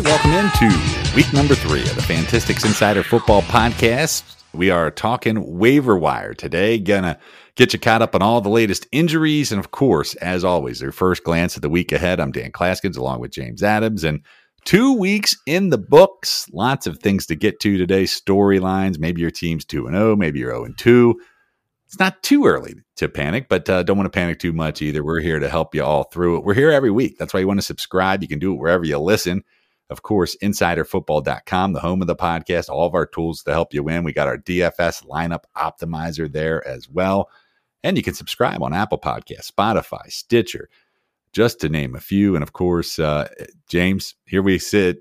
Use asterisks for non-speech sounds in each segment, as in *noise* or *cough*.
right, welcome into week number three of the Fantistics Insider Football Podcast. We are talking waiver wire today. Gonna get you caught up on all the latest injuries. And of course, as always, your first glance at the week ahead. I'm Dan Clasgens along with James Adams. And two weeks in the books. Lots of things to get to today. Storylines. Maybe your team's 2 and 0, maybe you're 0 and 2. It's not too early to panic, but uh, don't want to panic too much either. We're here to help you all through it. We're here every week. That's why you want to subscribe. You can do it wherever you listen. Of course, insiderfootball.com, the home of the podcast, all of our tools to help you win. We got our DFS lineup optimizer there as well. And you can subscribe on Apple Podcasts, Spotify, Stitcher, just to name a few. And of course, uh, James, here we sit,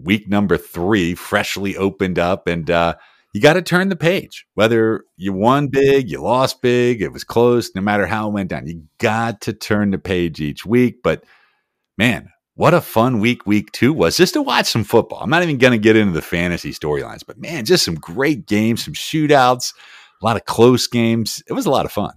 week number three, freshly opened up. And uh, you got to turn the page. Whether you won big, you lost big, it was close, no matter how it went down, you got to turn the page each week. But man, what a fun week week two was just to watch some football. I'm not even going to get into the fantasy storylines, but man, just some great games, some shootouts, a lot of close games. It was a lot of fun.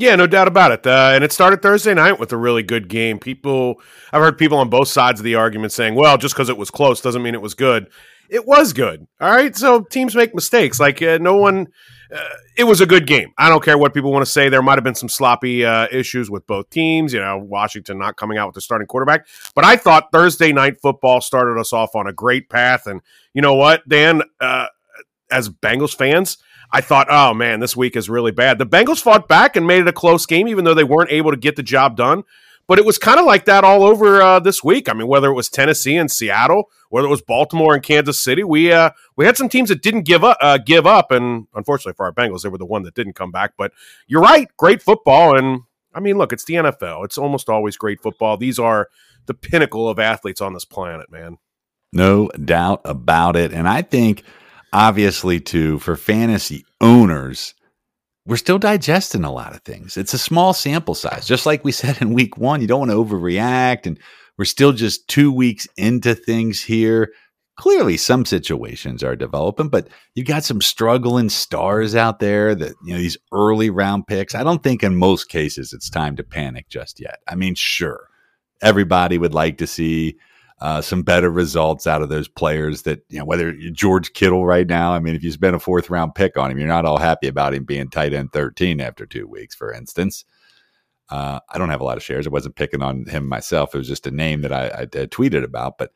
Yeah, no doubt about it. Uh, and it started Thursday night with a really good game. People, I've heard people on both sides of the argument saying, well, just because it was close doesn't mean it was good. It was good. All right. So teams make mistakes. Like uh, no one, uh, it was a good game. I don't care what people want to say. There might have been some sloppy uh, issues with both teams. You know, Washington not coming out with the starting quarterback. But I thought Thursday night football started us off on a great path. And you know what, Dan, uh, as Bengals fans, I thought, oh man, this week is really bad. The Bengals fought back and made it a close game, even though they weren't able to get the job done. But it was kind of like that all over uh, this week. I mean, whether it was Tennessee and Seattle, whether it was Baltimore and Kansas City, we uh, we had some teams that didn't give up, uh, give up, and unfortunately for our Bengals, they were the one that didn't come back. But you're right, great football, and I mean, look, it's the NFL. It's almost always great football. These are the pinnacle of athletes on this planet, man. No doubt about it, and I think obviously too for fantasy owners we're still digesting a lot of things. It's a small sample size. Just like we *laughs* said in week one, you don't want to overreact. And we're still just two weeks into things here. Clearly, some situations are developing, but you've got some struggling stars out there that, you know, these early round picks. I don't think in most cases it's time to panic just yet. I mean, sure, everybody would like to see uh, some better results out of those players that, you know, whether George Kittle right now, I mean, if you spend a fourth round pick on him, you're not all happy about him being tight end 13 after two weeks, for instance. Uh, I don't have a lot of shares. I wasn't picking on him myself. It was just a name that I, I, I tweeted about. But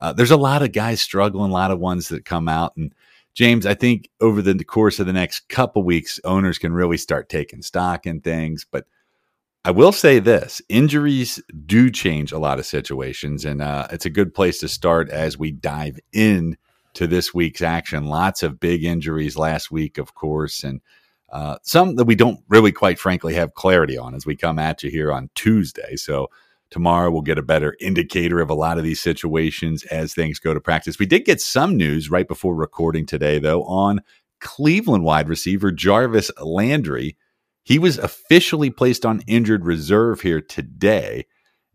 uh, there's a lot of guys struggling, a lot of ones that come out. And James, I think over the course of the next couple weeks, owners can really start taking stock in things. But I will say this injuries do change a lot of situations, and uh, it's a good place to start as we dive in to this week's action. Lots of big injuries last week, of course, and uh, some that we don't really, quite frankly, have clarity on as we come at you here on Tuesday. So, tomorrow we'll get a better indicator of a lot of these situations as things go to practice. We did get some news right before recording today, though, on Cleveland wide receiver Jarvis Landry he was officially placed on injured reserve here today.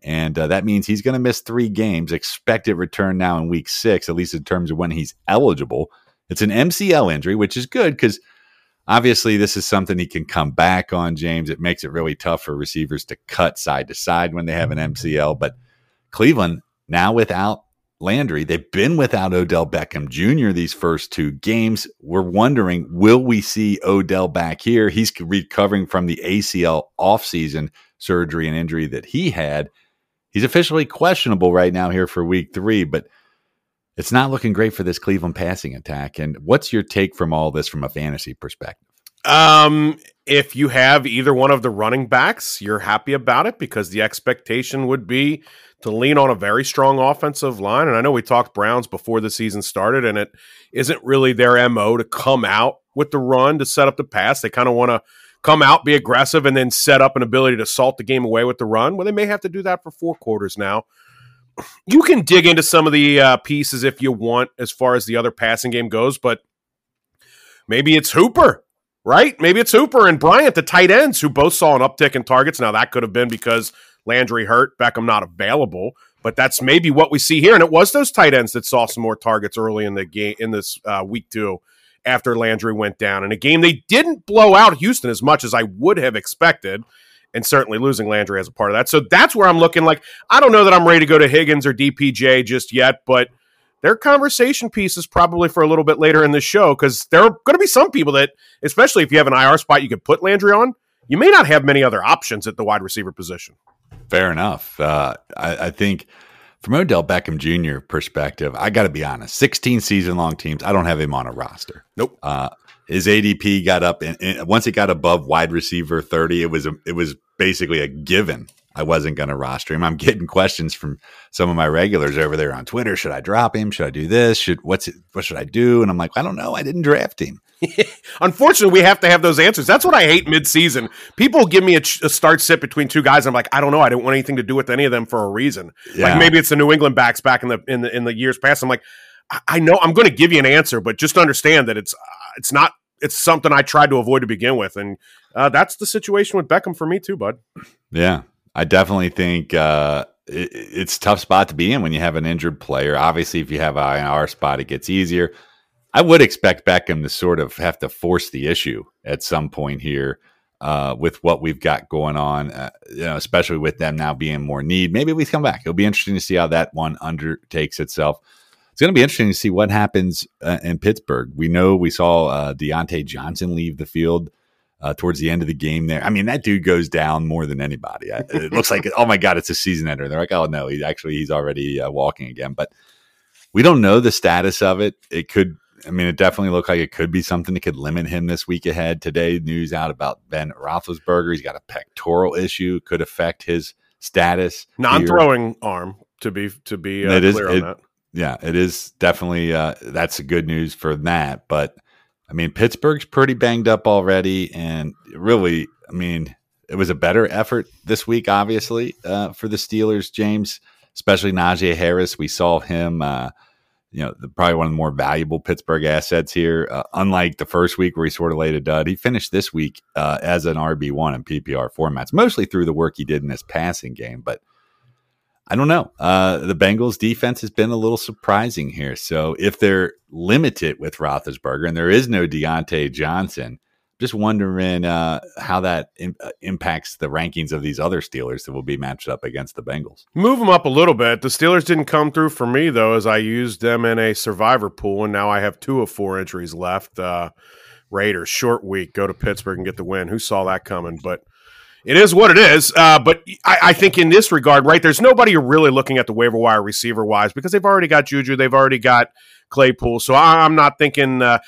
And uh, that means he's going to miss three games. Expected return now in week six, at least in terms of when he's eligible. It's an MCL injury, which is good because obviously this is something he can come back on, James. It makes it really tough for receivers to cut side to side when they have an MCL. But Cleveland, now without Landry. They've been without Odell Beckham Jr. these first two games. We're wondering, will we see Odell back here? He's recovering from the ACL offseason surgery and injury that he had. He's officially questionable right now here for week three, but it's not looking great for this Cleveland passing attack. And what's your take from all this from a fantasy perspective? Um, if you have either one of the running backs, you're happy about it because the expectation would be to lean on a very strong offensive line. And I know we talked Browns before the season started, and it isn't really their MO to come out with the run to set up the pass. They kind of want to come out, be aggressive, and then set up an ability to salt the game away with the run. Well, they may have to do that for four quarters now. *clears throat* You can dig into some of the uh, pieces if you want as far as the other passing game goes, but maybe it's Hooper right? Maybe it's Hooper and Bryant, the tight ends, who both saw an uptick in targets. Now, that could have been because Landry hurt, Beckham not available. But that's maybe what we see here, and it was those tight ends that saw some more targets early in the game in this uh, week two after Landry went down in a game they didn't blow out Houston as much as I would have expected, and certainly losing Landry as a part of that. So that's where I'm looking like I don't know that I'm ready to go to Higgins or DPJ just yet, but their conversation piece is probably for a little bit later in the show because there are going to be some people that, especially if you have an IR spot you could put Landry on, you may not have many other options at the wide receiver position. Fair enough. Uh, I, I, think from Odell Beckham Jr. perspective, I got to be honest. Sixteen season long teams, I don't have him on a roster. Nope. Uh, his ADP got up, and, once it got above wide receiver thirty, it was a, it was basically a given I wasn't going to roster him. I'm getting questions from some of my regulars over there on Twitter. Should I drop him? Should I do this? Should what's it, what should I do? And I'm like, I don't know. I didn't draft him. *laughs* Unfortunately, we have to have those answers. That's what I hate midseason. People give me a, a start sit between two guys. I'm like, I don't know. I didn't want anything to do with any of them for a reason. Yeah. Like maybe it's the New England backs back in the in the in the years past. I'm like, I know I'm going to give you an answer, but just understand that it's uh, it's not it's something I tried to avoid to begin with, and uh, that's the situation with Beckham for me too, bud. Yeah, I definitely think uh, it, it's tough spot to be in when you have an injured player. Obviously, if you have an IR spot, it gets easier. I would expect Beckham to sort of have to force the issue at some point here uh, with what we've got going on, uh, you know, especially with them now being more need. Maybe we come back. It'll be interesting to see how that one undertakes itself. It's going to be interesting to see what happens uh, in Pittsburgh. We know we saw uh, Diontae Johnson leave the field uh, towards the end of the game there. I mean, that dude goes down more than anybody. It looks like, oh my God, it's a season ender. They're like, oh no, he actually, he's already uh, walking again. But we don't know the status of it. It could, I mean, it definitely looked like it could be something that could limit him this week ahead. Today, news out about Ben Roethlisberger. He's got a pectoral issue, could affect his status. Non-throwing here. arm to be to be uh, clear on it, that. Yeah, it is definitely uh, that's good news for that. But I mean, Pittsburgh's pretty banged up already, and really, I mean, it was a better effort this week, obviously, uh, for the Steelers, James, especially Najee Harris. We saw him, uh, you know, the, probably one of the more valuable Pittsburgh assets here. Uh, unlike the first week where he sort of laid a dud, he finished this week uh, as an RB1 in PPR formats, mostly through the work he did in his passing game. But I don't know. Uh, the Bengals defense has been a little surprising here. So if they're limited with Roethlisberger and there is no Diontae Johnson, just wondering uh, how that in, uh, impacts the rankings of these other Steelers that will be matched up against the Bengals. Move them up a little bit. The Steelers didn't come through for me though, as I used them in a survivor pool, and now I have two of four entries left. Uh, Raiders short week, go to Pittsburgh and get the win. Who saw that coming? But it is what it is. Uh, but I, I, think in this regard, right, there's nobody really looking at the waiver wire receiver wise because they've already got Juju, they've already got Claypool. So I, am not thinking uh,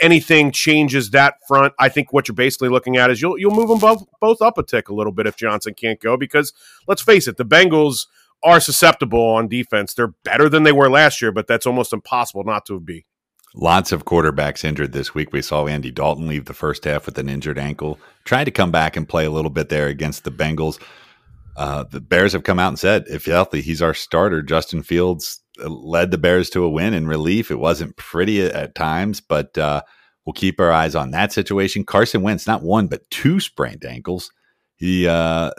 anything changes that front. I think what you're basically looking at is you'll you'll move them both both up a tick a little bit if Johnson can't go because let's face it, the Bengals are susceptible on defense. They're better than they were last year, but that's almost impossible not to be. Lots of quarterbacks injured this week. We saw Andy Dalton leave the first half with an injured ankle. Tried to come back and play a little bit there against the Bengals. Uh, the Bears have come out and said, if healthy, he's our starter. Justin Fields led the Bears to a win in relief. It wasn't pretty at, at times, but uh, we'll keep our eyes on that situation. Carson Wentz, not one, but two sprained ankles. He, uh,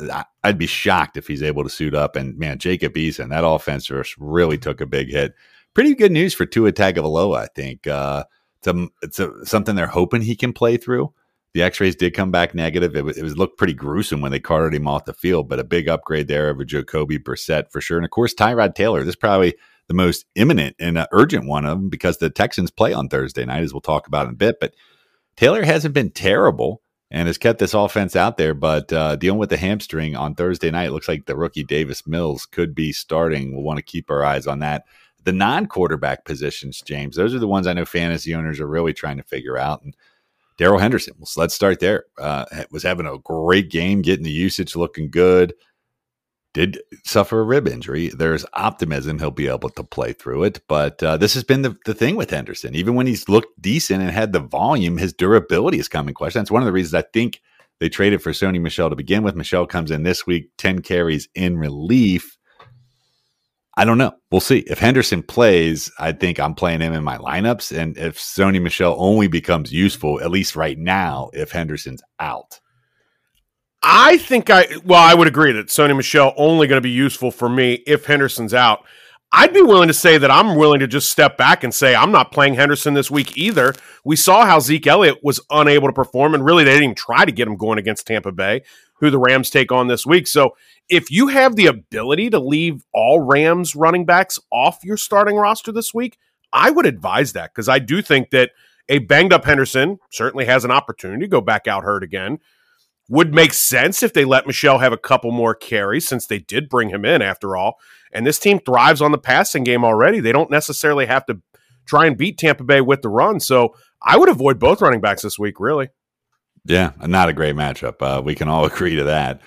I'd be shocked if he's able to suit up. And man, Jacob Eason, that offense really took a big hit pretty good news for Tua Tagovailoa. I think uh, it's a, it's a, something they're hoping he can play through. The X-rays did come back negative. It was, it was looked pretty gruesome when they carted him off the field, but a big upgrade there over Jacoby Brissett for sure. And of course, Tyrod Taylor. This probably the most imminent and uh, urgent one of them because the Texans play on Thursday night, as we'll talk about in a bit. But Taylor hasn't been terrible and has kept this offense out there. But uh, dealing with the hamstring on Thursday night, looks like the rookie Davis Mills could be starting. We'll want to keep our eyes on that the non quarterback positions, James, those are the ones I know fantasy owners are really trying to figure out. And Darrell Henderson, well, so let's start there. Uh, was having a great game, getting the usage looking good. Did suffer a rib injury. There's optimism he'll be able to play through it. But uh, this has been the, the thing with Henderson. Even when he's looked decent and had the volume, his durability has come in question. That's one of the reasons I think they traded for Sony Michel to begin with. Michel comes in this week, 10 carries in relief. I don't know. We'll see. If Henderson plays, I think I'm playing him in my lineups. And if Sony Michel only becomes useful, at least right now, if Henderson's out. I think I, well, I would agree that Sony Michel only going to be useful for me if Henderson's out. I'd be willing to say that I'm willing to just step back and say I'm not playing Henderson this week either. We saw how Zeke Elliott was unable to perform, and really they didn't even try to get him going against Tampa Bay, who the Rams take on this week. So if you have the ability to leave all Rams running backs off your starting roster this week, I would advise that because I do think that a banged up Henderson certainly has an opportunity to go back out hurt again. Would make sense if they let Michel have a couple more carries since they did bring him in after all. And this team thrives on the passing game already. They don't necessarily have to try and beat Tampa Bay with the run. So I would avoid both running backs this week, really. Yeah, not a great matchup. Uh, we can all *laughs* agree to that.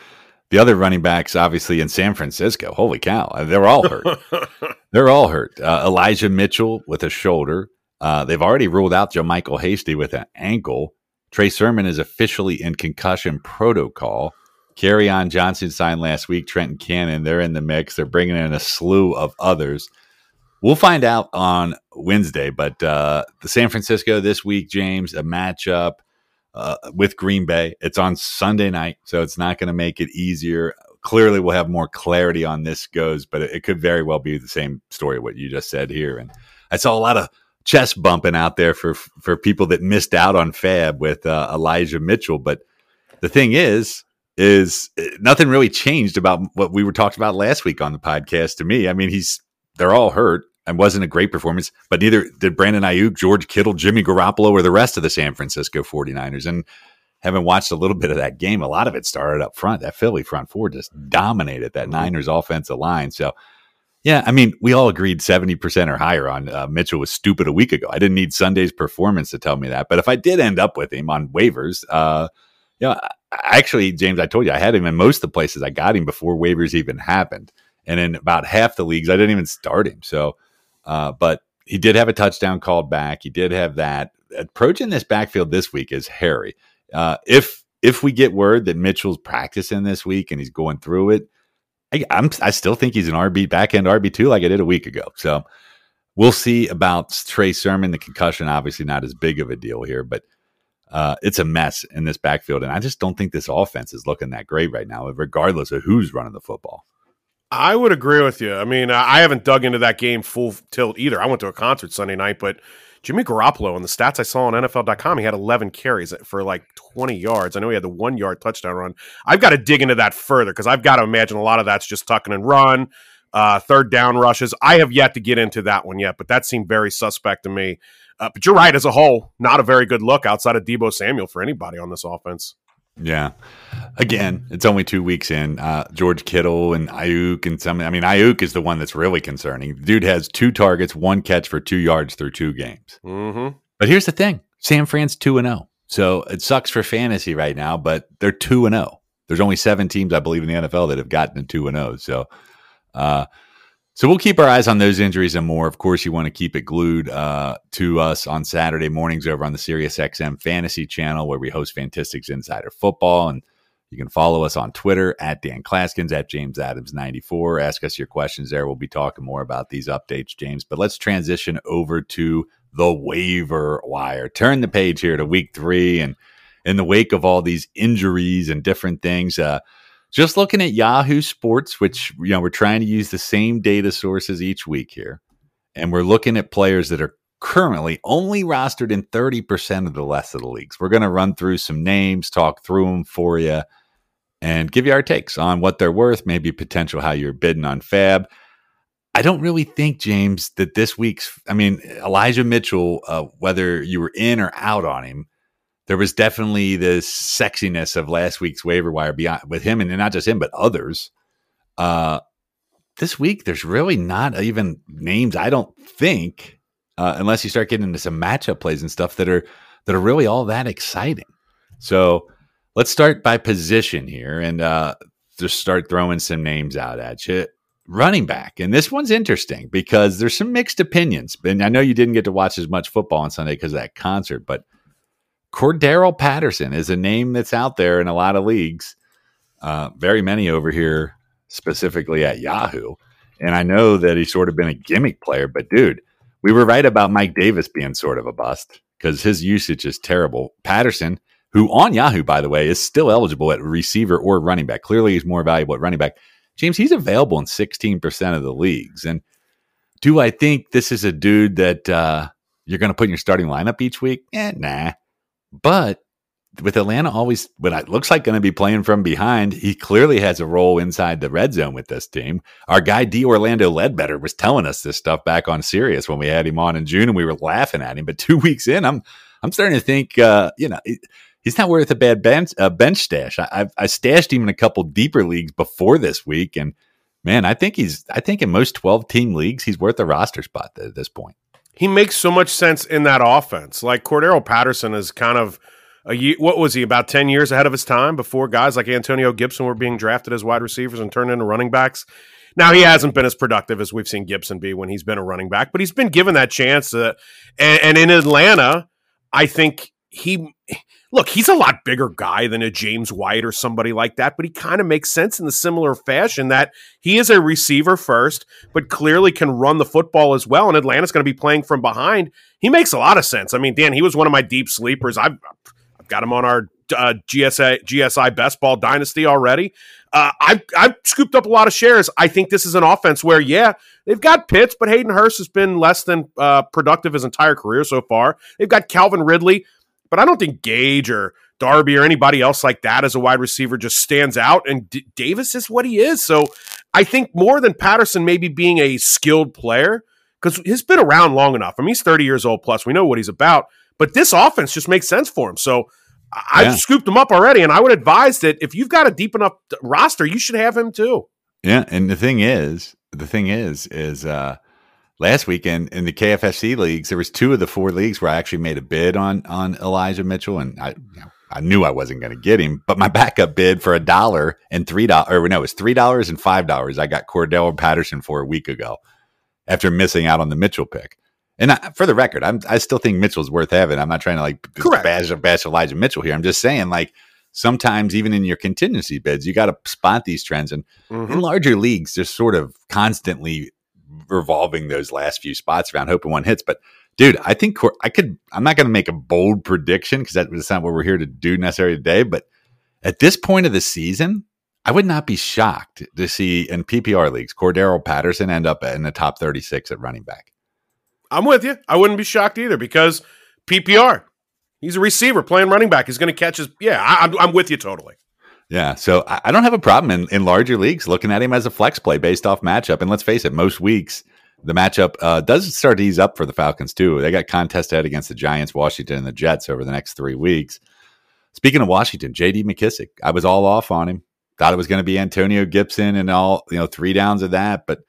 The other running backs, obviously in San Francisco, holy cow, uh, they're all hurt. *laughs* they're all hurt. Uh, Elijah Mitchell with a shoulder. Uh, they've already ruled out JaMycal Hasty with an ankle. Trey Sermon is officially in concussion protocol. Kerryon Johnson signed last week. Trenton Cannon, they're in the mix. They're bringing in a slew of others. We'll find out on Wednesday, but uh, the San Francisco this week, James, a matchup uh, with Green Bay. It's on Sunday night, so it's not going to make it easier. Clearly, we'll have more clarity on this goes, but it, it could very well be the same story what you just said here. And I saw a lot of chest bumping out there for for people that missed out on FAAB with uh, Elijah Mitchell. But the thing is, is uh, nothing really changed about what we were talking about last week on the podcast. To me, I mean, he's they're all hurt and wasn't a great performance, but neither did Brandon Aiyuk, George Kittle, Jimmy Garoppolo, or the rest of the San Francisco 49ers. And having watched a little bit of that game, a lot of it started up front. That Philly front four just dominated that Niners offensive line. So yeah, I mean, we all agreed 70% or higher on uh, Mitchell was stupid a week ago. I didn't need Sunday's performance to tell me that. But if I did end up with him on waivers, uh, you know, actually, James, I told you I had him in most of the places I got him before waivers even happened. And in about half the leagues, I didn't even start him. So, uh, but he did have a touchdown called back. He did have that. Approaching this backfield this week is hairy. Uh, if if we get word that Mitchell's practicing this week and he's going through it, I, am I still think he's an RB back end RB two like I did a week ago. So we'll see about Trey Sermon. The concussion obviously not as big of a deal here, but uh, it's a mess in this backfield, and I just don't think this offense is looking that great right now, regardless of who's running the football. I would agree with you. I mean, I haven't dug into that game full tilt either. I went to a concert Sunday night, but Jimmy Garoppolo, and the stats I saw on NFL.com, he had 11 carries for like 20 yards. I know he had the one yard touchdown run. I've got to dig into that further because I've got to imagine a lot of that's just tucking and run, uh, third down rushes. I have yet to get into that one yet, but that seemed very suspect to me. Uh, but you're right, as a whole, not a very good look outside of Deebo Samuel for anybody on this offense. Yeah. Again, it's only two weeks in. Uh, George Kittle and Aiyuk and some. I mean, Aiyuk is the one that's really concerning. The dude has two targets, one catch for two yards through two games. Mm-hmm. But here's the thing: San Fran's two and zero, oh. so it sucks for fantasy right now. But they're two and zero. Oh. There's only seven teams, I believe, in the NFL that have gotten to two and zero. So, uh, so we'll keep our eyes on those injuries and more. Of course, you want to keep it glued uh, to us on Saturday mornings over on the SiriusXM Fantasy Channel, where we host Fantistics Insider Football, and you can follow us on Twitter at Dan Clasgens at James Adams ninety four. Ask us your questions there. We'll be talking more about these updates, James. But let's transition over to the waiver wire. Turn the page here to Week Three, and in the wake of all these injuries and different things. Uh, just looking at Yahoo Sports, which you know we're trying to use the same data sources each week here, and we're looking at players that are currently only rostered in 30% of the less of the leagues. We're going to run through some names, talk through them for you, and give you our takes on what they're worth, maybe potential how you're bidding on FAAB. I don't really think, James, that this week's, I mean, Elijah Mitchell, uh, whether you were in or out on him, there was definitely this sexiness of last week's waiver wire beyond with him and not just him but others. Uh, this week there's really not even names I don't think uh, unless you start getting into some matchup plays and stuff that are that are really all that exciting. So let's start by position here and uh, just start throwing some names out at you. Running back, and this one's interesting because there's some mixed opinions. And I know you didn't get to watch as much football on Sunday because of that concert, but Cordarrelle Patterson is a name that's out there in a lot of leagues, uh, very many over here, specifically at Yahoo. And I know that he's sort of been a gimmick player, but dude, we were right about Mike Davis being sort of a bust because his usage is terrible. Patterson, who on Yahoo, by the way, is still eligible at receiver or running back. Clearly, he's more valuable at running back. James, he's available in 16% of the leagues. And Do I think this is a dude that uh, you're going to put in your starting lineup each week? Eh, nah. But with Atlanta always what it looks like going to be playing from behind, he clearly has a role inside the red zone with this team. Our guy D Orlando Ledbetter was telling us this stuff back on Sirius when we had him on in June, and we were laughing at him. But two *laughs* weeks in, I'm I'm starting to think, uh, you know, he's not worth a bad bench bench stash. I, I've, I stashed him in a couple deeper leagues before this week, and man, I think he's I think in most twelve team leagues he's worth a roster spot at this point. He makes so much sense in that offense. Like Cordarrelle Patterson is kind of a what was he about 10 years ahead of his time before guys like Antonio Gibson were being drafted as wide receivers and turned into running backs. Now he hasn't been as productive as we've seen Gibson be when he's been a running back, but he's been given that chance. Uh, and, and in Atlanta, I think he look, he's a lot bigger guy than a James White or somebody like that, but he kind of makes sense in the similar fashion that he is a receiver first, but clearly can run the football as well. And Atlanta's going to be playing from behind. He makes a lot of sense. I mean, Dan, he was one of my deep sleepers. I've, I've got him on our uh, GSA, GSI Best Ball Dynasty already. Uh, I've, I've scooped up a lot of shares. I think this is an offense where, yeah, they've got Pitts, but Hayden Hurst has been less than uh, productive his entire career so far. They've got Calvin Ridley, but I don't think Gage or Darby or anybody else like that as a wide receiver just stands out. And D- Davis is what he is. So I think more than Patterson maybe being a skilled player, because he's been around long enough. I mean, he's 30 years old plus. We know what he's about. But this offense just makes sense for him. So I've yeah. scooped him up already, and I would advise that if you've got a deep enough roster, you should have him too. Yeah, and the thing is, the thing is, is uh last weekend in the KFSC leagues, there was two of the four leagues where I actually made a bid on on Elijah Mitchell, and I you know, I knew I wasn't going to get him, but my *laughs* backup bid for a dollar and three dollars, or no, it was three dollars and five dollars. I got Cordarrelle Patterson for a week ago after missing out on the Mitchell pick. And I, for the record, I'm, I still think Mitchell's worth having. I'm not trying to like Correct. bash, bash Elijah Mitchell here. I'm just saying, like, sometimes even in your contingency bids, you got to spot these trends. And mm-hmm. in larger leagues, they're sort of constantly revolving those last few spots around hoping one hits. But dude, I think I could, I'm not going to make a bold prediction because that's not what we're here to do necessarily today. But at this point of the season, I would not be shocked to see in PPR leagues, Cordarrelle Patterson end up in the top 36 at running back. I'm with you. I wouldn't be shocked either because PPR, he's a receiver playing running back. He's going to catch his. Yeah, I, I'm, I'm with you totally. Yeah, so I, I don't have a problem in, in larger leagues looking at him as a flex play based off matchup. And let's face it, most weeks the matchup uh, does start to ease up for the Falcons too. They got contest head against the Giants, Washington, and the Jets over the next three weeks. Speaking of Washington, J.D. McKissic, I was all off on him. Thought it was going to be Antonio Gibson and all you know three downs of that, but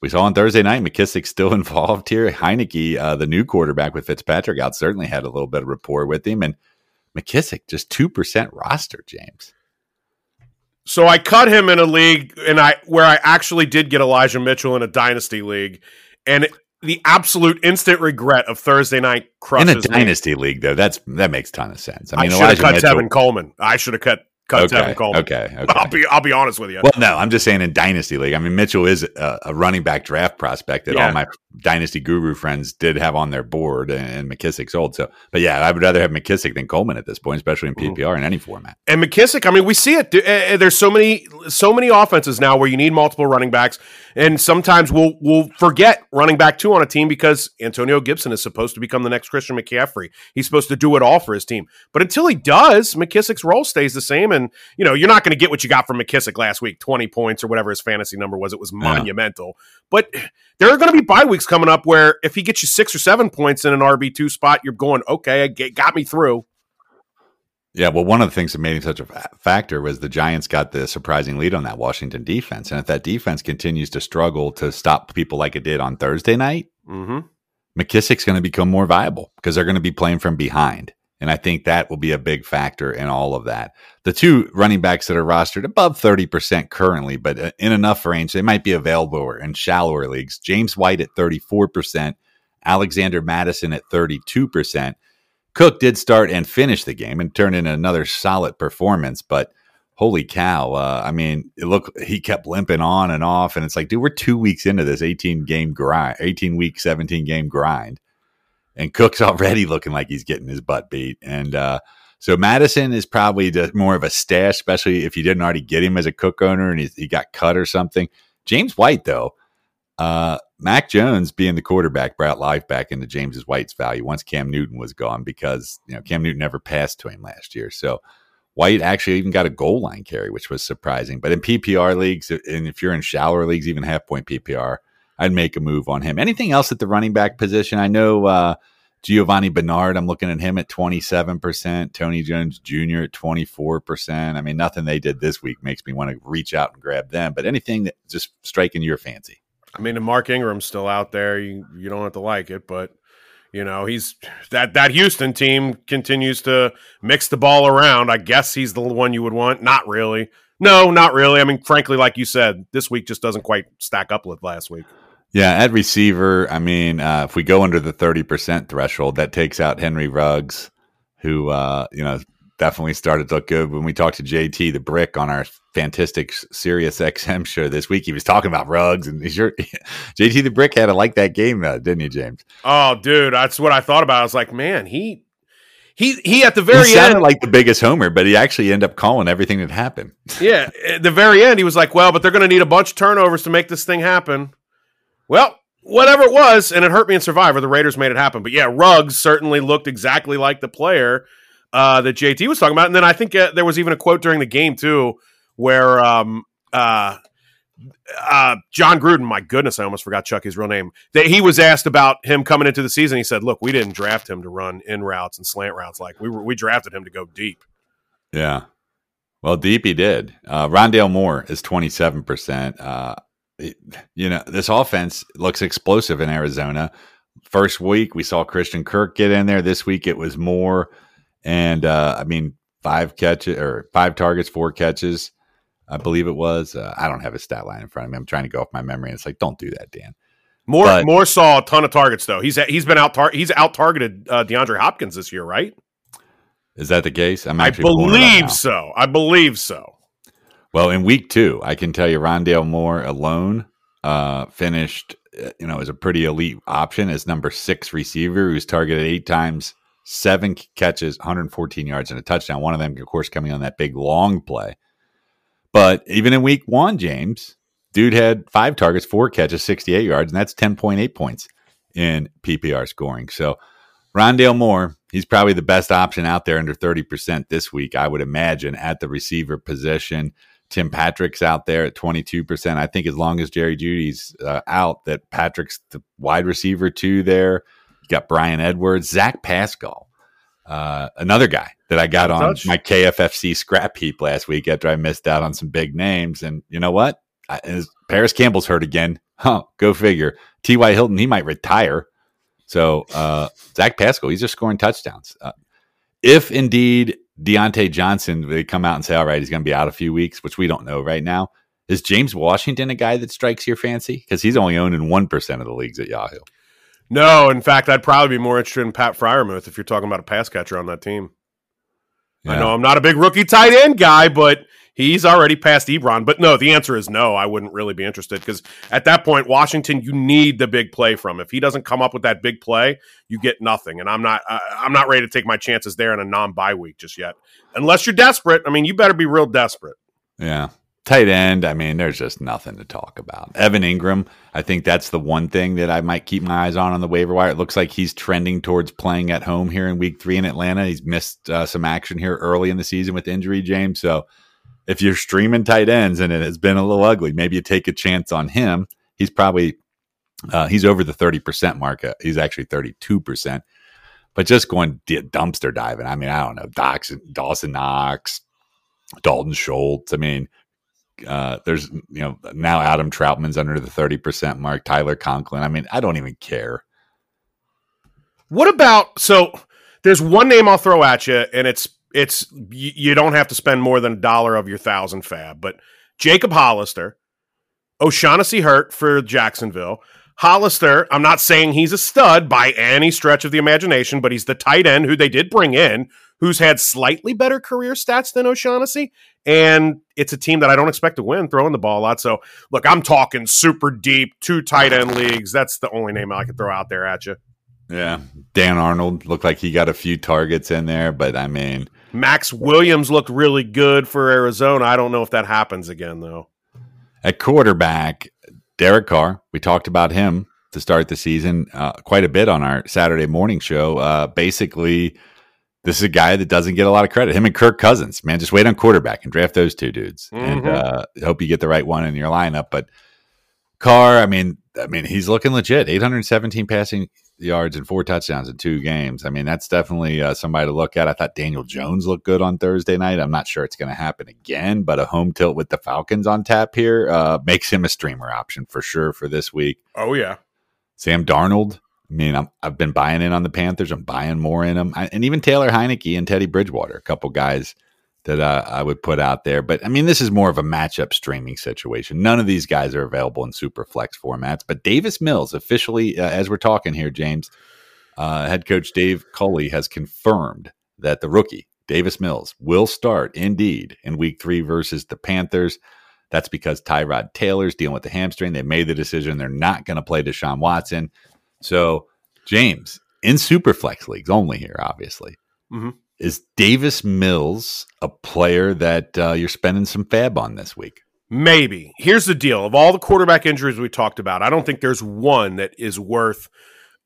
we saw on Thursday night McKissic still *laughs* involved here. Heinicke, uh, the new quarterback with Fitzpatrick out, certainly had a little bit of rapport with him, and McKissic just two percent roster. James. So I cut him in a league, and I where I actually did get Elijah Mitchell in a dynasty league, and the absolute instant regret of Thursday night crushes in a dynasty me. league though. That's that makes ton of sense. I mean, I should have cut Mitchell, Tevin Coleman. I should have cut okay. Okay, okay. I'll be I'll be honest with you. Well, no, I'm just saying in dynasty league. I mean, Mitchell is a, a running back draft prospect that yeah. all my dynasty guru friends did have on their board, and, and, McKissic's old. So, but yeah, I would rather have McKissic than Coleman at this point, especially in PPR in any format. And McKissic, I mean, we see it. Uh, there's so many so many offenses now where you need multiple running backs, and sometimes we'll we'll forget running back two on a team because Antonio Gibson is supposed to become the next Christian McCaffrey. He's supposed to do it all for his team, but until he does, McKissic's role stays the same, and you know you're not going to get what you got from McKissic last week, 20 points or whatever his fantasy number was. It was monumental. Yeah. But there are going to be bye weeks coming up where if he gets you six or seven points in an RB two spot, you're going, okay, it got me through. Yeah, well, one of the things that made him such a factor was the Giants got the surprising lead on that Washington defense, and if that defense continues to struggle to stop people like it did on Thursday night, mm-hmm. McKissic's going to become more viable because they're going to be playing from behind. And I think that will be a big factor in all of that. The two running backs that are rostered above 30% currently, but uh, in enough range, they might be available in shallower leagues. James White at 34%, Alexander Mattison at 32%. Cook did start and finish the game and turn in another solid performance, but holy cow. Uh, I mean, it looked, he kept limping on and off. And it's like, dude, we're two weeks into this 18 game grind, 18 week, 17 game grind and Cook's *laughs* already looking like he's getting his butt beat. And uh, so Mattison is probably more of a stash, especially if you didn't already get him as a Cook owner and he, he got cut or something. James White, though, uh, Mac Jones being the quarterback brought life back into James's White's value once Cam Newton was gone because you know Cam Newton never passed to him last year. So White actually even got a goal line carry, which was surprising. But in PPR leagues, and if you're in shallower leagues, even half point PPR, I'd make a move on him. Anything else at the running back position? I know uh, Giovani Bernard, I'm looking at him at 27%, Tony Jones Jr. at 24%. I mean, nothing they did this week makes me want to reach out and grab them, but anything that just striking your fancy. I mean, Mark Ingram's still out there. You you don't have to like it, but you know, he's that that Houston team continues to mix the ball around. I guess he's the one you would want. Not really. No, not really. I mean, frankly, like you said, this week just doesn't quite stack up with last week. Yeah, at receiver, I mean, uh, if we go under the 30% threshold, that takes out Henry Ruggs, who, uh, you know, definitely started to look good when we talked to JT the Brick on our fantastic Sirius XM show this week. He was talking about Ruggs and sure *laughs* JT the Brick had to like that game, though, didn't you, James? Oh, dude, that's what I thought about. I was like, man, he he he at the very he sounded end like the biggest homer, but he actually ended up calling everything that happened. *laughs* yeah, at the very end, he was like, well, but they're going to need a bunch of turnovers to make this thing happen. Well, whatever it was, and it hurt me in Survivor. The Raiders made it happen. But yeah, Ruggs certainly looked exactly like the player uh, that JT was talking about. And then I think uh, there was even a quote during the game too, where um, uh, uh, Jon Gruden, my goodness, I almost forgot Chucky's real name. That he was asked about him coming into the season. He said, "Look, we didn't draft him to run in routes and slant routes. Like we were, we drafted him to go deep." Yeah. Well, deep he did. Uh, Rondale Moore is 27%. Uh, you know, this offense looks explosive in Arizona. First week, we saw Christian Kirk get in there. This week, it was Moore. And uh, I mean, five catches or five targets, four catches, I believe it was. Uh, I don't have a stat line in front of me. I'm trying to go off my memory. And it's like, don't do that, Dan. Moore, but, Moore saw a ton of targets though. He's he's been out tar- he's out targeted uh, DeAndre Hopkins this year, right? Is that the case? I'm I believe so. I believe so. Well, in week two, I can tell you, Rondale Moore alone uh, finished, uh, you know, as a pretty elite option as number six receiver who's targeted eight times, seven catches, 114 yards, and a touchdown. One of them, of course, coming on that big long play. But even in week one, James, dude had five targets, four catches, 68 yards, and that's 10.8 points in PPR scoring. So, Rondale Moore, he's probably the best option out there under 30% this week, I would imagine, at the receiver position. Tim Patrick's out there at 22%. I think as long as Jerry Jeudy's uh, out, that Patrick's the wide receiver too there. Got Bryan Edwards, Zach Pascal, uh, another guy that I got on touch. my KFFC scrap heap last week after I missed out on some big names. And you know what? I, Parris Campbell's hurt again. Huh, go figure. T.Y. Hilton, he might retire. So uh, Zach Pascal, he's just scoring touchdowns. Uh, if indeed Diontae Johnson, they come out and say, all right, he's going to be out a few weeks, which we don't know right now. Is James Washington a guy that strikes your fancy? Because he's only owned in 1% of the leagues at Yahoo. No, in fact, I'd probably be more interested in Pat Freiermuth if you're talking about a pass catcher on that team. Yeah. I know I'm not a big rookie tight end guy, but he's already past Ebron. But no, the answer is no. I wouldn't really be interested because at that point, Washington, you need the big play from. If he doesn't come up with that big play, you get nothing. And I'm not, uh, I'm not ready to take my chances there in a non bye week just yet, unless you're desperate. I mean, you better be real desperate. Yeah. Tight end, I mean, there's just nothing to talk about. Evan Engram, I think that's the one thing that I might keep my eyes on on the waiver wire. It looks like he's trending towards playing at home here in week three in Atlanta. He's missed uh, some action here early in the season with injury, James. So if you're streaming tight ends and it has been a little ugly, maybe you take a chance on him. He's probably uh, he's over the 30% mark. Uh, he's actually 32%. But just going dumpster diving. I mean, I don't know. Dawson, Dawson Knox, Dalton Schultz. I mean, uh, there's you know now Adam Trautman's under the thirty percent mark. Tyler Conklin. I mean, I don't even care. What about so? There's one name I'll throw at you, and it's it's you, you don't have to spend more than a dollar of your thousand FAAB, but Jacob Hollister, O'Shaughnessy hurt for Jacksonville. Hollister, I'm not saying he's a stud by any stretch of the imagination, but he's the tight end who they did bring in, who's had slightly better career stats than O'Shaughnessy. And it's a team that I don't expect to win throwing the ball a lot. So, look, I'm talking super deep, two tight end leagues. That's the only name I can throw out there at you. Yeah. Dan Arnold looked like he got a few targets in there, but I mean, Maxx Williams looked really good for Arizona. I don't know if that happens again, though. At quarterback, Derek Carr, we talked about him to start the season uh, quite a bit on our Saturday morning show. Uh, basically, this is a guy that doesn't get a lot of credit. Him and Kirk Cousins, man, just wait on quarterback and draft those two dudes, mm-hmm. and uh, hope you get the right one in your lineup. But Carr, I mean, I mean, he's looking legit. 817 passing yards and four touchdowns in two games. I mean, that's definitely uh, somebody to look at. I thought Daniel Jones looked good on Thursday night. I'm not sure it's going to happen again, but a home tilt with the Falcons on tap here uh, makes him a streamer option for sure for this week. Oh yeah, Sam Darnold. I mean, i have been buying in on the Panthers. I'm buying more in them, I, and even Taylor Heinicke and Teddy Bridgewater, a couple guys that uh, I would put out there. But I mean, this is more of a matchup streaming situation. None of these guys are available in super flex formats. But Davis Mills, officially, uh, as we're talking here, James, uh, head coach Dave Culley has confirmed that the rookie, Davis Mills, will start indeed in week three versus the Panthers. That's because Tyrod Taylor's dealing with the hamstring. They made the decision they're not going to play Deshaun Watson. So, James, in super flex leagues only here, obviously. Mm-hmm is Davis Mills a player that uh, you're spending some FAAB on this week? Maybe. Here's the deal: of all the quarterback injuries we talked about, I don't think there's one that is worth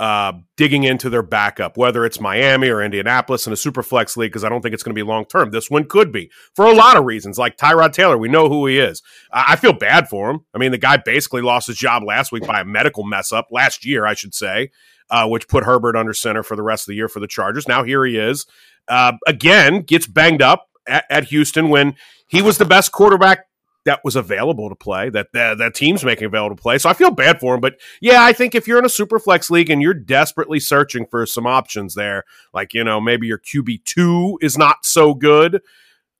uh, digging into their backup, whether it's Miami or Indianapolis in a super flex league, because I don't think it's going to be long term. This one could be for a lot of reasons, like Tyrod Taylor. We know who he is. I-, I feel bad for him. I mean, the guy basically lost his job last week by a medical mess up, last year, I should say, uh, which put Herbert under center for the rest of the year for the Chargers. Now here he is uh, again gets banged up at, at, Houston when he was the best quarterback that was available to play that that, that team's making available to play. So I feel bad for him, but yeah, I think if you're in a super flex league and you're desperately searching for some options there, like you know maybe your QB two is not so good,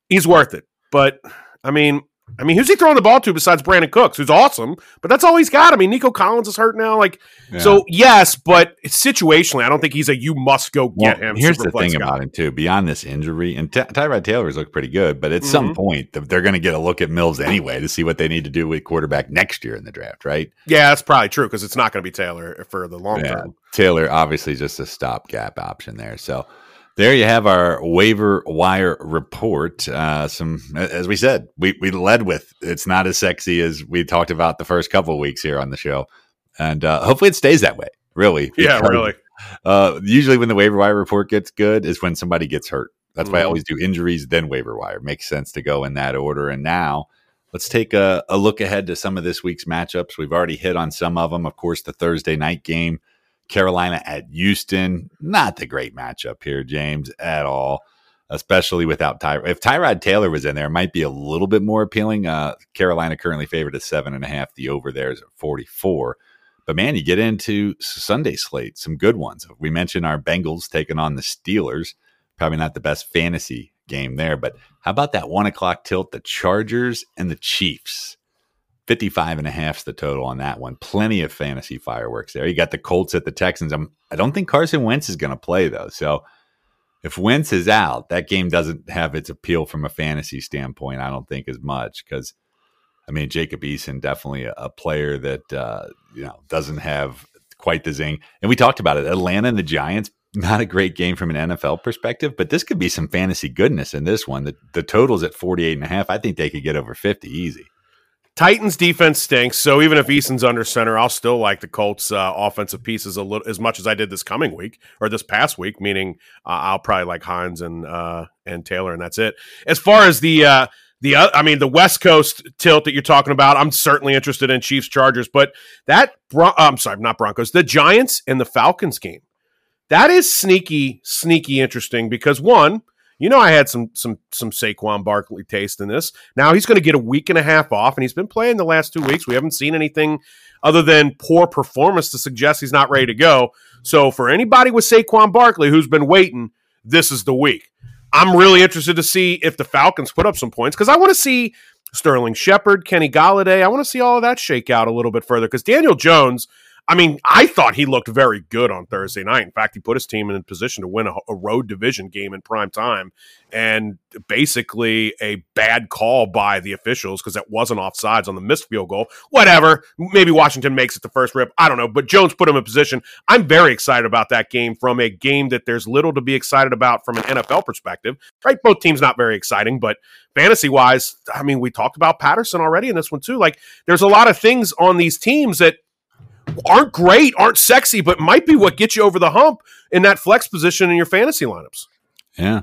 he's worth it. But I mean, I mean, who's he throwing the ball to besides Brandin Cooks, who's awesome, but that's all he's got. I mean, Nico Collins is hurt now. Like, yeah. so yes, but situationally, I don't think he's a you must go get well, him. Here's the thing guy. about him too. Beyond this injury, and Ty- Tyrod Taylor's looked pretty good, but at mm-hmm. some point, they're going to get a look at Mills anyway to see what they need to do with quarterback next year in the draft, right? Yeah, that's probably true because it's not going to be Taylor for the long yeah. term. Taylor obviously just a stopgap option there, so there you have our waiver wire report. Uh, some, as we said, we, we led with it's not as sexy as we talked about the first couple weeks here on the show, and uh, hopefully it stays that way. Really, yeah, really. Uh, usually, when the waiver wire report gets good, is when somebody gets hurt. That's mm-hmm. why I mm-hmm. always do injuries then waiver wire. Makes sense to go in that order. And now let's take a, a look ahead to some of this week's matchups. We've already hit on some of them. Of course, the Thursday night game Carolina at Houston, not the great matchup here, James, at all. Especially without Tyrod. If Tyrod Taylor was in there, it might be a little bit more appealing. Uh, Carolina currently favored at seven and a half. The over there is at 44. But man, you get into Sunday slate, some good ones. We mentioned our Bengals taking on the Steelers. Probably not the best fantasy game there, but how about that one o'clock tilt? The Chargers and the Chiefs. 55 and a half is the total on that one. Plenty of fantasy fireworks there. You got the Colts at the Texans. I'm, I don't think Carson Wentz is going to play, though. So if Wentz is out, that game doesn't have its appeal from a fantasy standpoint, I don't think as much because, I mean, Jacob Eason, definitely a, a player that, uh, you know, doesn't have quite the zing. And we talked about it. Atlanta and the Giants, not a great game from an NFL perspective, but this could be some fantasy goodness in this one. The, the total's at 48 and a half. I think they could get over 50 easy. Titans defense stinks, so even if Eason's under center, I'll still like the Colts uh, offensive pieces a little as much as I did this coming week or this past week. Meaning, uh, I'll probably like Hines and uh, and Taylor, and that's it. As far as the uh, the uh, I mean the West Coast tilt that you're talking about, I'm certainly interested in Chiefs Chargers, but that Bron- I'm sorry, not Broncos, the Giants and the Falcons game, that is sneaky, sneaky interesting because one you know, I had some some some Saquon Barkley taste in this. Now he's going to get a week and a half off, and he's been playing the last two weeks. We haven't seen anything other than poor performance to suggest he's not ready to go. So for anybody with Saquon Barkley who's been waiting, this is the week. I'm really interested to see if the Falcons put up some points because I want to see Sterling Shepard, Kenny Golladay. I want to see all of that shake out a little bit further because Daniel Jones. I mean, I thought he looked very good on Thursday night. In fact, he put his team in a position to win a, a road division game in prime time, and basically a bad call by the officials because it wasn't offsides on the missed field goal. Whatever. Maybe Washington makes it the first rip. I don't know. But Jones put him in position. I'm very excited about that game from a game that there's little to be excited about from an NFL perspective. Right? Both teams not very exciting, but fantasy wise, I mean, we talked about Patterson already in this one too. Like, there's a lot of things on these teams that aren't great, aren't sexy, but might be what gets you over the hump in that flex position in your fantasy lineups. Yeah,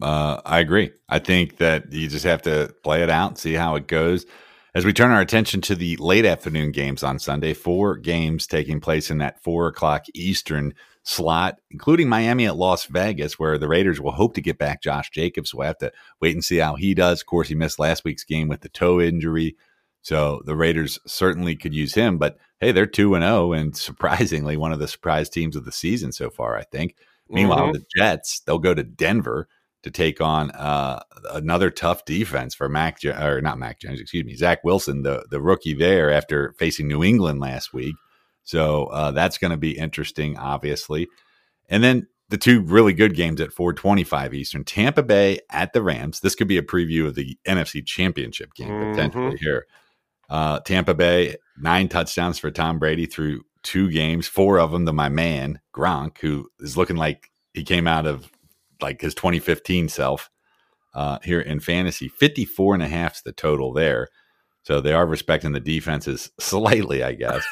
uh, I agree. I think that you just have to play it out, see how it goes. As we turn our attention to the late afternoon games on Sunday, four games taking place in that four o'clock Eastern slot, including Miami at Las Vegas, where the Raiders will hope to get back Josh Jacobs. We'll have to wait and see how he does. Of course, he missed last week's game with the toe injury. So the Raiders certainly could use him, but hey, they're 2 and 0 and *laughs* surprisingly one of the surprise teams of the season so far, I think. Meanwhile, mm-hmm. the Jets, they'll go to Denver to take on uh, another tough defense for Mac or not Mac Jones, excuse me, Zach Wilson, the the rookie there after facing New England last week. So uh, that's going to be interesting, obviously. And then the two really good games at 425 Eastern, Tampa Bay at the Rams. This could be a preview of the NFC Championship game mm-hmm. potentially here. Uh, Tampa Bay, nine touchdowns for Tom Brady through two games, four of them to my man, Gronk, who is looking like he came out of like his 2015 self uh, here in fantasy. 54 and a half is the total there. So they are respecting the defenses slightly, I guess.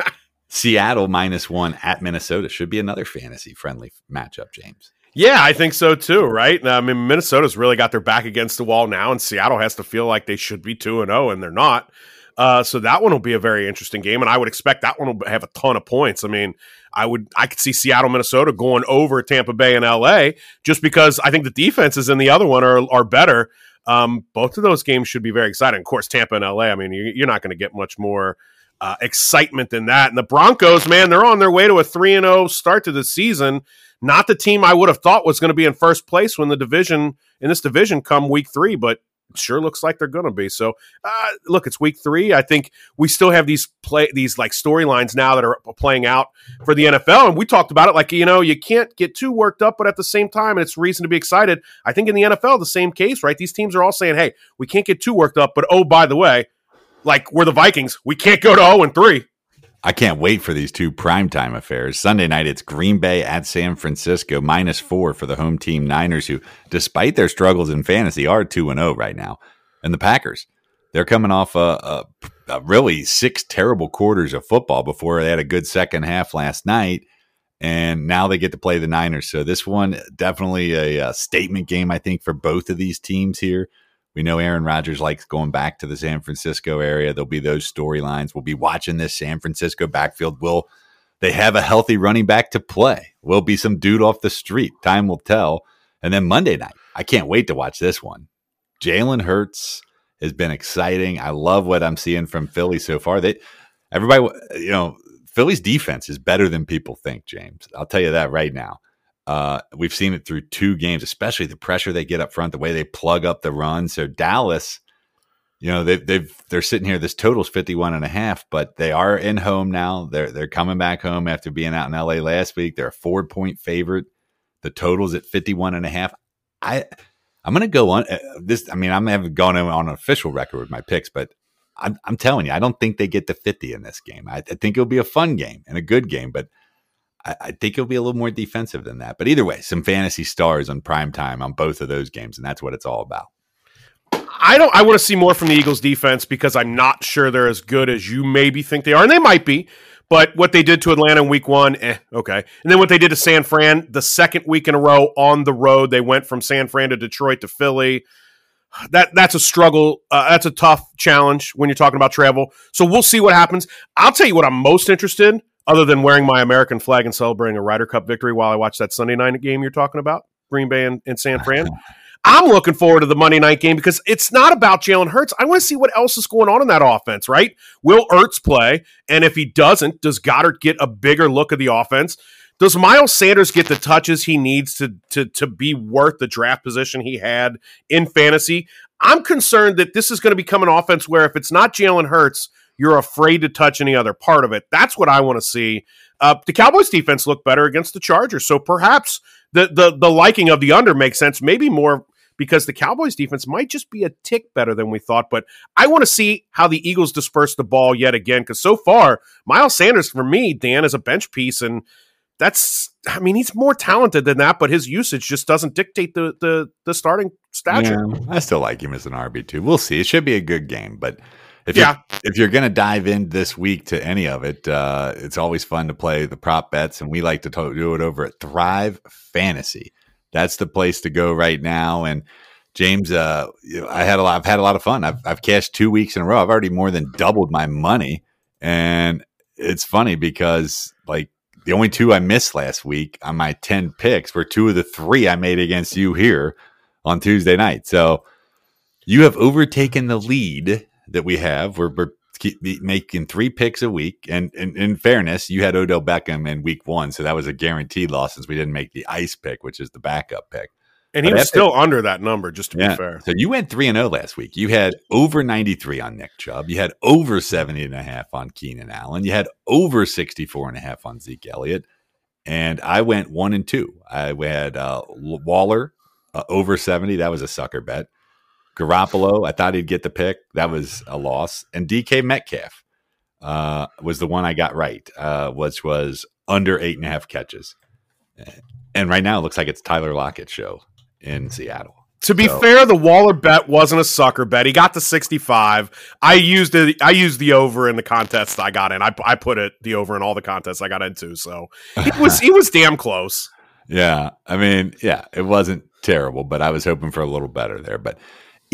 *laughs* Seattle minus one at Minnesota should be another fantasy friendly matchup, James. Yeah, I think so too, right? I mean, Minnesota's really got their back against the wall now, and Seattle has to feel like they should be 2 and 0, and they're not. Uh, so that one will be a very interesting game, and I would expect that one will have a ton of points. I mean, I would I could see Seattle, Minnesota going over Tampa Bay and LA just because I think the defenses in the other one are are better. Um, both of those games should be very exciting. Of course, Tampa and LA. I mean, you, are not going to get much more uh, excitement than that. And the Broncos, man, they're on their way to a three and zero oh start to the season. Not the team I would have thought was going to be in first place when the division in this division come week three, but sure looks like they're going to be. So, uh, look, it's week three. I think we still have these play these like storylines now that are playing out for the NFL, and we talked about it. Like you know, you can't get too worked up, but at the same time, it's reason to be excited. I think in the NFL, the same case, right? These teams are all saying, "Hey, we can't get too worked up," but oh, by the way, like we're the Vikings, we can't go to zero oh and three. I can't wait for these two primetime affairs. Sunday night, it's Green Bay at San Francisco, minus four for the home team Niners, who, despite their struggles in fantasy, are 2 and 0 right now. And the Packers, they're coming off a, a, a, really six terrible quarters of football before they had a good second half last night. And now they get to play the Niners. So this one, definitely a, a statement game, I think, for both of these teams here. We know Aaron Rodgers likes going back to the San Francisco area. There'll be those storylines. We'll be watching this San Francisco backfield. Will they have a healthy running back to play? Will be some dude off the street. Time will tell. And then Monday night, I can't wait to watch this one. Jalen Hurts has been exciting. I love what I'm seeing from Philly so far. They everybody, you know, Philly's defense is better than people think, James. I'll tell you that right now. Uh, we've seen it through two games, especially the pressure they get up front, the way they plug up the run. So Dallas, you know, they've, they've they're sitting here. This total's 51 and a half, but they are in home now. They're they're coming back home after being out in LA last week. They're a four point favorite. The total's at 51 and a half. I I'm going to go on uh, this. I mean, I'm haven't gone on an official record with my picks, but I'm, I'm telling you, I don't think they get to 50 in this game. I, I think it'll be a fun game and a good game, but I, I think it'll be a little more defensive than that. But either way, some fantasy stars on prime time on both of those games, and that's what it's all about. I don't. I want to see more from the Eagles' defense because I'm not sure they're as good as you maybe think they are, and they might be. But what they did to Atlanta in Week One, eh, okay. And then what they did to San Fran, the second week in a row on the road, they went from San Fran to Detroit to Philly. That that's a struggle. Uh, that's a tough challenge when you're talking about travel. So we'll see what happens. I'll tell you what I'm most interested other than wearing my American flag and celebrating a Ryder Cup victory while I watch that Sunday night game you're talking about, Green Bay and, and San Fran. *laughs* I'm looking forward to the Monday night game because it's not about Jalen Hurts. I want to see what else is going on in that offense, right? Will Ertz play? And if he doesn't, does Goedert get a bigger look at the offense? Does Miles Sanders get the touches he needs to, to, to be worth the draft position he had in fantasy? I'm concerned that this is going to become an offense where if it's not Jalen Hurts, you're afraid to touch any other part of it. That's what I want to see. Uh, the Cowboys defense looked better against the Chargers, so perhaps the the the liking of the under makes sense. Maybe more because the Cowboys defense might just be a tick better than we thought. But I want to see how the Eagles disperse the ball yet again because so far Miles Sanders for me, Dan, is a bench piece and that's I mean he's more talented than that, but his usage just doesn't dictate the the, the starting stature. Yeah, I still like him as an RB two. We'll see. It should be a good game, but if yeah. you're, if you're going to dive in this week to any of it, uh, it's always fun to play the prop bets, and we like to do it over at Thrive Fantasy. That's the place to go right now. And James, uh, I had a lot. I've had a lot of fun. I've I've cashed two weeks in a row. I've already more than doubled my money, and it's funny because like the only two I missed last week on my 10 picks were two of the three I made against you here on Tuesday night. So you have overtaken the lead that we have. We're, we're making three picks a week. And, and, in fairness, you had Odell Beckham in week one. So that was a guaranteed loss since we didn't make the ice pick, which is the backup pick. And he but was still under that number, just to yeah. be fair. So you went 3 and 0 last week. You had over 93 on Nick Chubb. You had over 70 and a half on Keenan Allen. You had over 64 and a half on Zeke Elliott. And I went 1 and 2. I had uh, Waller uh, over 70. That was a sucker bet. Garoppolo, I thought he'd get the pick. That was a loss. And DK Metcalf uh, was the one I got right, uh, which was under eight and a half catches. And right now, it looks like it's Tyler Lockett's show in Seattle. To be so. fair, the Waller bet wasn't a sucker bet. He got to 65. I used it. I used the over in the contest I got in. I, I put it the over in all the contests I got into. So it was *laughs* he was damn close. Yeah, I mean, yeah, it wasn't terrible, but I was hoping for a little better there. But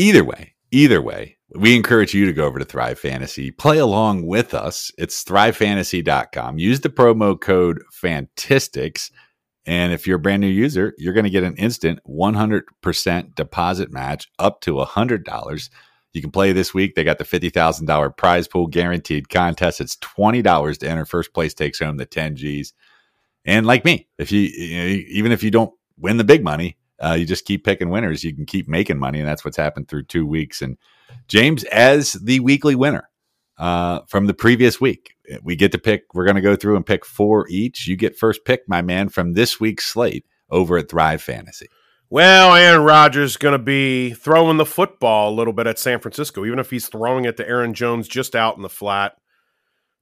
either way, either way, we encourage you to go over to Thrive Fantasy, play along with us. It's thrivefantasy.com. Use the promo code FANTASTICS. and if you're a brand new user, you're going to get an instant 100% deposit match up to $100. You can play this week. They got the $50,000 prize pool guaranteed contest. It's $20 to enter. First place takes home the 10 G's. And like me, if you, you know, even if you don't win the big money, uh, you just keep picking winners. You can keep making money, and that's what's happened through two weeks. And James, as the weekly winner, uh, from the previous week. We get to pick, we're going to go through and pick four each. You get first pick, my man, from this week's slate over at Thrive Fantasy. Well, Aaron Rodgers is going to be throwing the football a little bit at San Francisco, even if he's throwing it to Aaron Jones just out in the flat.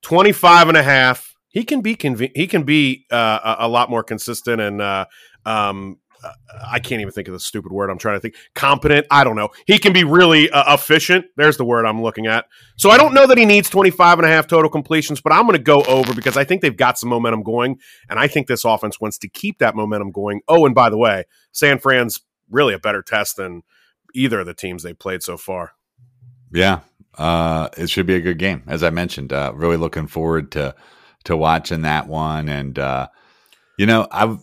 25 and a half. He can be he can be uh, a, a, lot more consistent and uh, um, uh, I can't even think of the stupid word I'm trying to think. Competent. I don't know. He can be really uh, efficient. There's the word I'm looking at. So I don't know that he needs 25 and a half total completions, but I'm going to go over because I think they've got some momentum going. And I think this offense wants to keep that momentum going. Oh, and by the way, San Fran's really a better test than either of the teams they've played so far. Yeah. Uh, it should be a good game. As I mentioned, uh, really looking forward to, to watching that one. And, uh, you know, I've,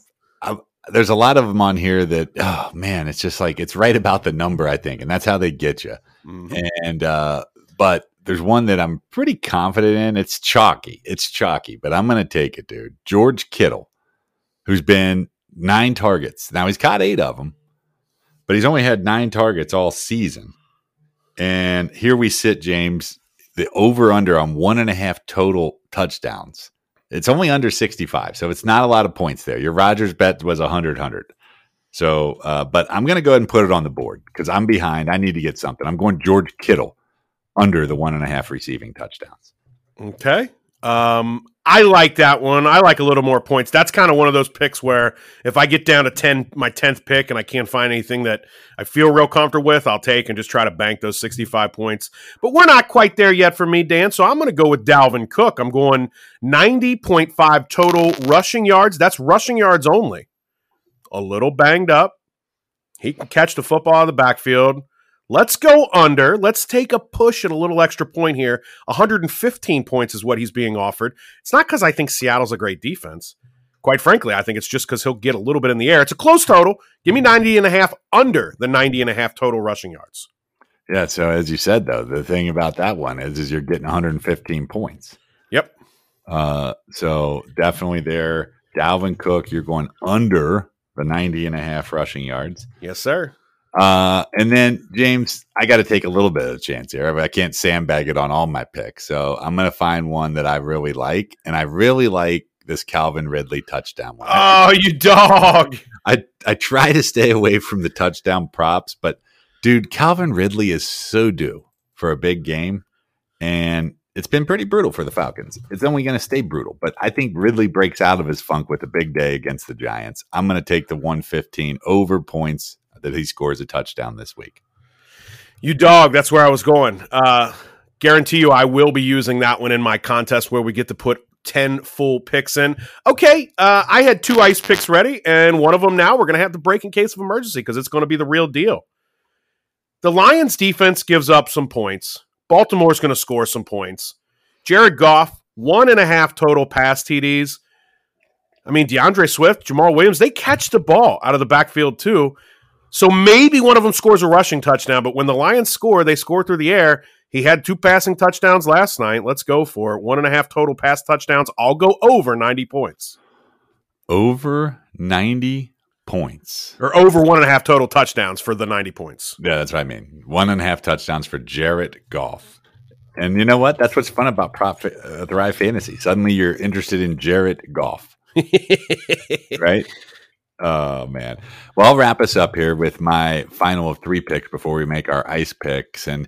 there's a lot of them on here that oh man it's just like it's right about the number i think and that's how they get you. Mm-hmm. and uh but there's one that i'm pretty confident in. It's chalky. It's chalky but i'm gonna take it dude. George kittle who's been nine targets. Now he's caught eight of them but he's only had nine targets all season. And here we sit james the over under on one and a half total touchdowns it's only under 65, so it's not a lot of points there. Your Rodgers bet was 100 100. So, uh, but I'm going to go ahead and put it on the board because I'm behind. I need to get something. I'm going George Kittle under the one and a half receiving touchdowns. Okay. Um, I like that one. I like a little more points. That's kind of one of those picks where if I get down to 10, my 10th pick, and I can't find anything that I feel real comfortable with, I'll take and just try to bank those 65 points. But we're not quite there yet for me, Dan. So I'm going to go with Dalvin Cook. I'm going 90.5 total rushing yards. That's rushing yards only. A little banged up. He can catch the football of the backfield. Let's go under. Let's take a push at a little extra point here. 115 points is what he's being offered. It's not because I think Seattle's a great defense. Quite frankly, I think it's just because he'll get a little bit in the air. It's a close total. Give me 90 and a half under the 90 and a half total rushing yards. Yeah. So as you said, though, the thing about that one is, is you're getting 115 points. Yep. Uh, so definitely there. Dalvin Cook, you're going under the 90 and a half rushing yards. Yes, sir. Uh, and then James, I got to take a little bit of a chance here. But I can't sandbag it on all my picks, so I'm going to find one that I really like, and I really like this Calvin Ridley touchdown one. Oh, you dog! I I try to stay away from the touchdown props, but dude, Calvin Ridley is so due for a big game, and it's been pretty brutal for the Falcons. It's only going to stay brutal, but I think Ridley breaks out of his funk with a big day against the Giants. I'm going to take the 115 over points that he scores a touchdown this week. You dog, that's where I was going. Uh, guarantee you, I will be using that one in my contest where we get to put 10 full picks in. Okay, uh, I had two ice picks ready, and one of them now we're going to have to break in case of emergency because it's going to be the real deal. The Lions defense gives up some points. Baltimore's going to score some points. Jared Goff, one and a half total pass TDs. I mean, D'Andre Swift, Jamaal Williams, they catch the ball out of the backfield too. So maybe one of them scores a rushing touchdown, but when the Lions score, they score through the air. He had two passing touchdowns last night. Let's go for it. One and a half total pass touchdowns. I'll go over 90 points. Over 90 points. Or over one and a half total touchdowns for the 90 points. Yeah, that's what I mean. One and a half touchdowns for Jared Goff. And you know what? That's what's fun about Prop uh, Thrive Fantasy. Suddenly you're interested in Jared Goff. *laughs* right? Oh man. Well, I'll wrap us up here with my final of three picks before we make our ice picks. And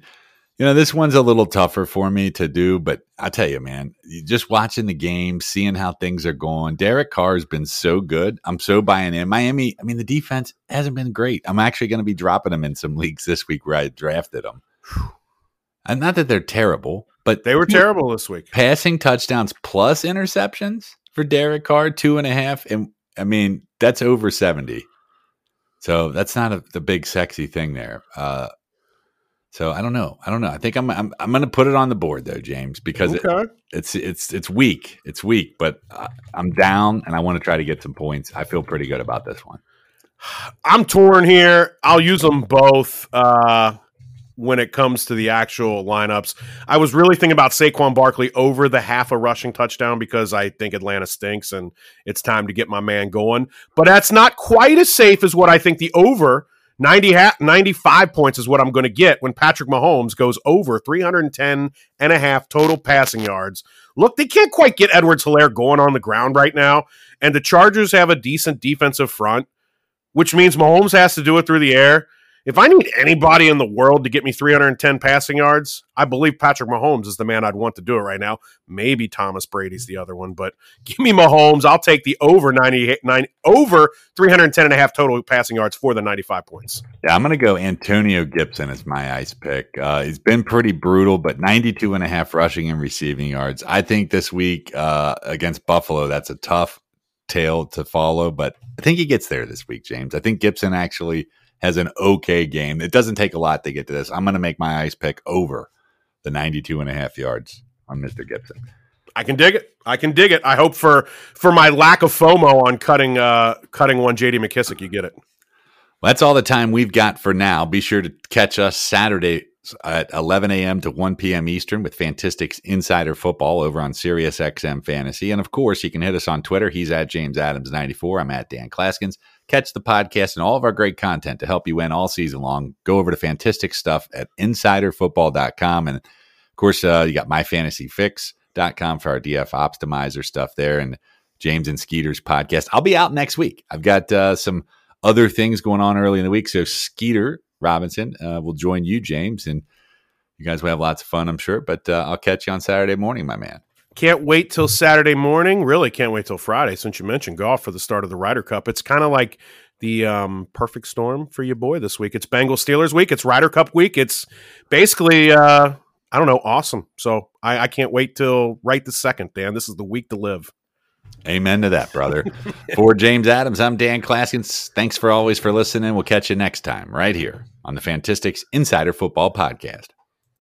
you know, this one's a little tougher for me to do, but I tell you, man, just watching the game, seeing how things are going. Derek Carr has been so good. I'm so buying in. Miami, I mean, the defense hasn't been great. I'm actually going to be dropping them in some leagues this week where I drafted them. *sighs* And not that they're terrible, but they were terrible this week. Passing touchdowns plus interceptions for Derek Carr, two and a half. And I mean, that's over 70. So that's not a, the big sexy thing there. Uh, so I don't know. I don't know. I think I'm I'm, I'm going to put it on the board though, James, because okay. it, it's it's it's weak. It's weak, but I'm down and I want to try to get some points. I feel pretty good about this one. I'm torn here. I'll use them both. Uh, when it comes to the actual lineups. I was really thinking about Saquon Barkley over the half a rushing touchdown because I think Atlanta stinks and it's time to get my man going. But that's not quite as safe as what I think the over 90 ha- 95 points is what I'm going to get when Patrick Mahomes goes over 310 and a half total passing yards. Look, they can't quite get Edwards Helaire going on the ground right now. And the Chargers have a decent defensive front, which means Mahomes has to do it through the air. If I need anybody in the world to get me 310 passing yards, I believe Patrick Mahomes is the man I'd want to do it right now. Maybe Thomas Brady's the other one, but *laughs* give me Mahomes. I'll take the over 98, 9, over 310 and a half total passing yards for the 95 points. Yeah, I'm going to go Antonio Gibson as my ice pick. Uh, he's been pretty brutal, but 92 and a half rushing and receiving yards. I think this week uh, against Buffalo, that's a tough tail to follow, but I think he gets there this week, James. I think Gibson actually – has an okay game. It doesn't take a lot to get to this. I'm going to make my ice pick over the 92 and a half yards on Mr. Gibson. I can dig it. I can dig it. I hope for for my lack of FOMO on cutting uh cutting one JD McKissic, you get it. Well, that's all the time we've got for now. Be sure to catch us Saturday at 11 a.m. to 1 p.m. Eastern with Fantastics Insider Football over on SiriusXM Fantasy. And of course, you can hit us on Twitter. He's at James Adams94. I'm at Dan Clasgens. Catch the podcast and all of our great content to help you win all season long. Go over to Fantastic Stuff at insiderfootball.com. And of course, uh, you got myfantasyfix.com for our DF optimizer stuff there and James and Skeeter's podcast. I'll be out next week. I've got uh, some other things going on early in the week. So Skeeter Robinson uh, will join you, James, and you guys will have lots of fun, I'm sure. But uh, I'll catch you on Saturday morning, my man. Can't wait till Saturday morning. Really can't wait till Friday since you mentioned golf for the start of the Ryder Cup. It's kind of like the um, perfect storm for your boy this week. It's Bengal Steelers week. It's Ryder Cup week. It's basically, uh, I don't know, awesome. So I, I can't wait till right the second, Dan. This is the week to live. Amen to that, brother. *laughs* for James Adams, I'm Dan Clasgens. Thanks for always for listening. We'll catch you next time right here on the Fantastics Insider Football Podcast.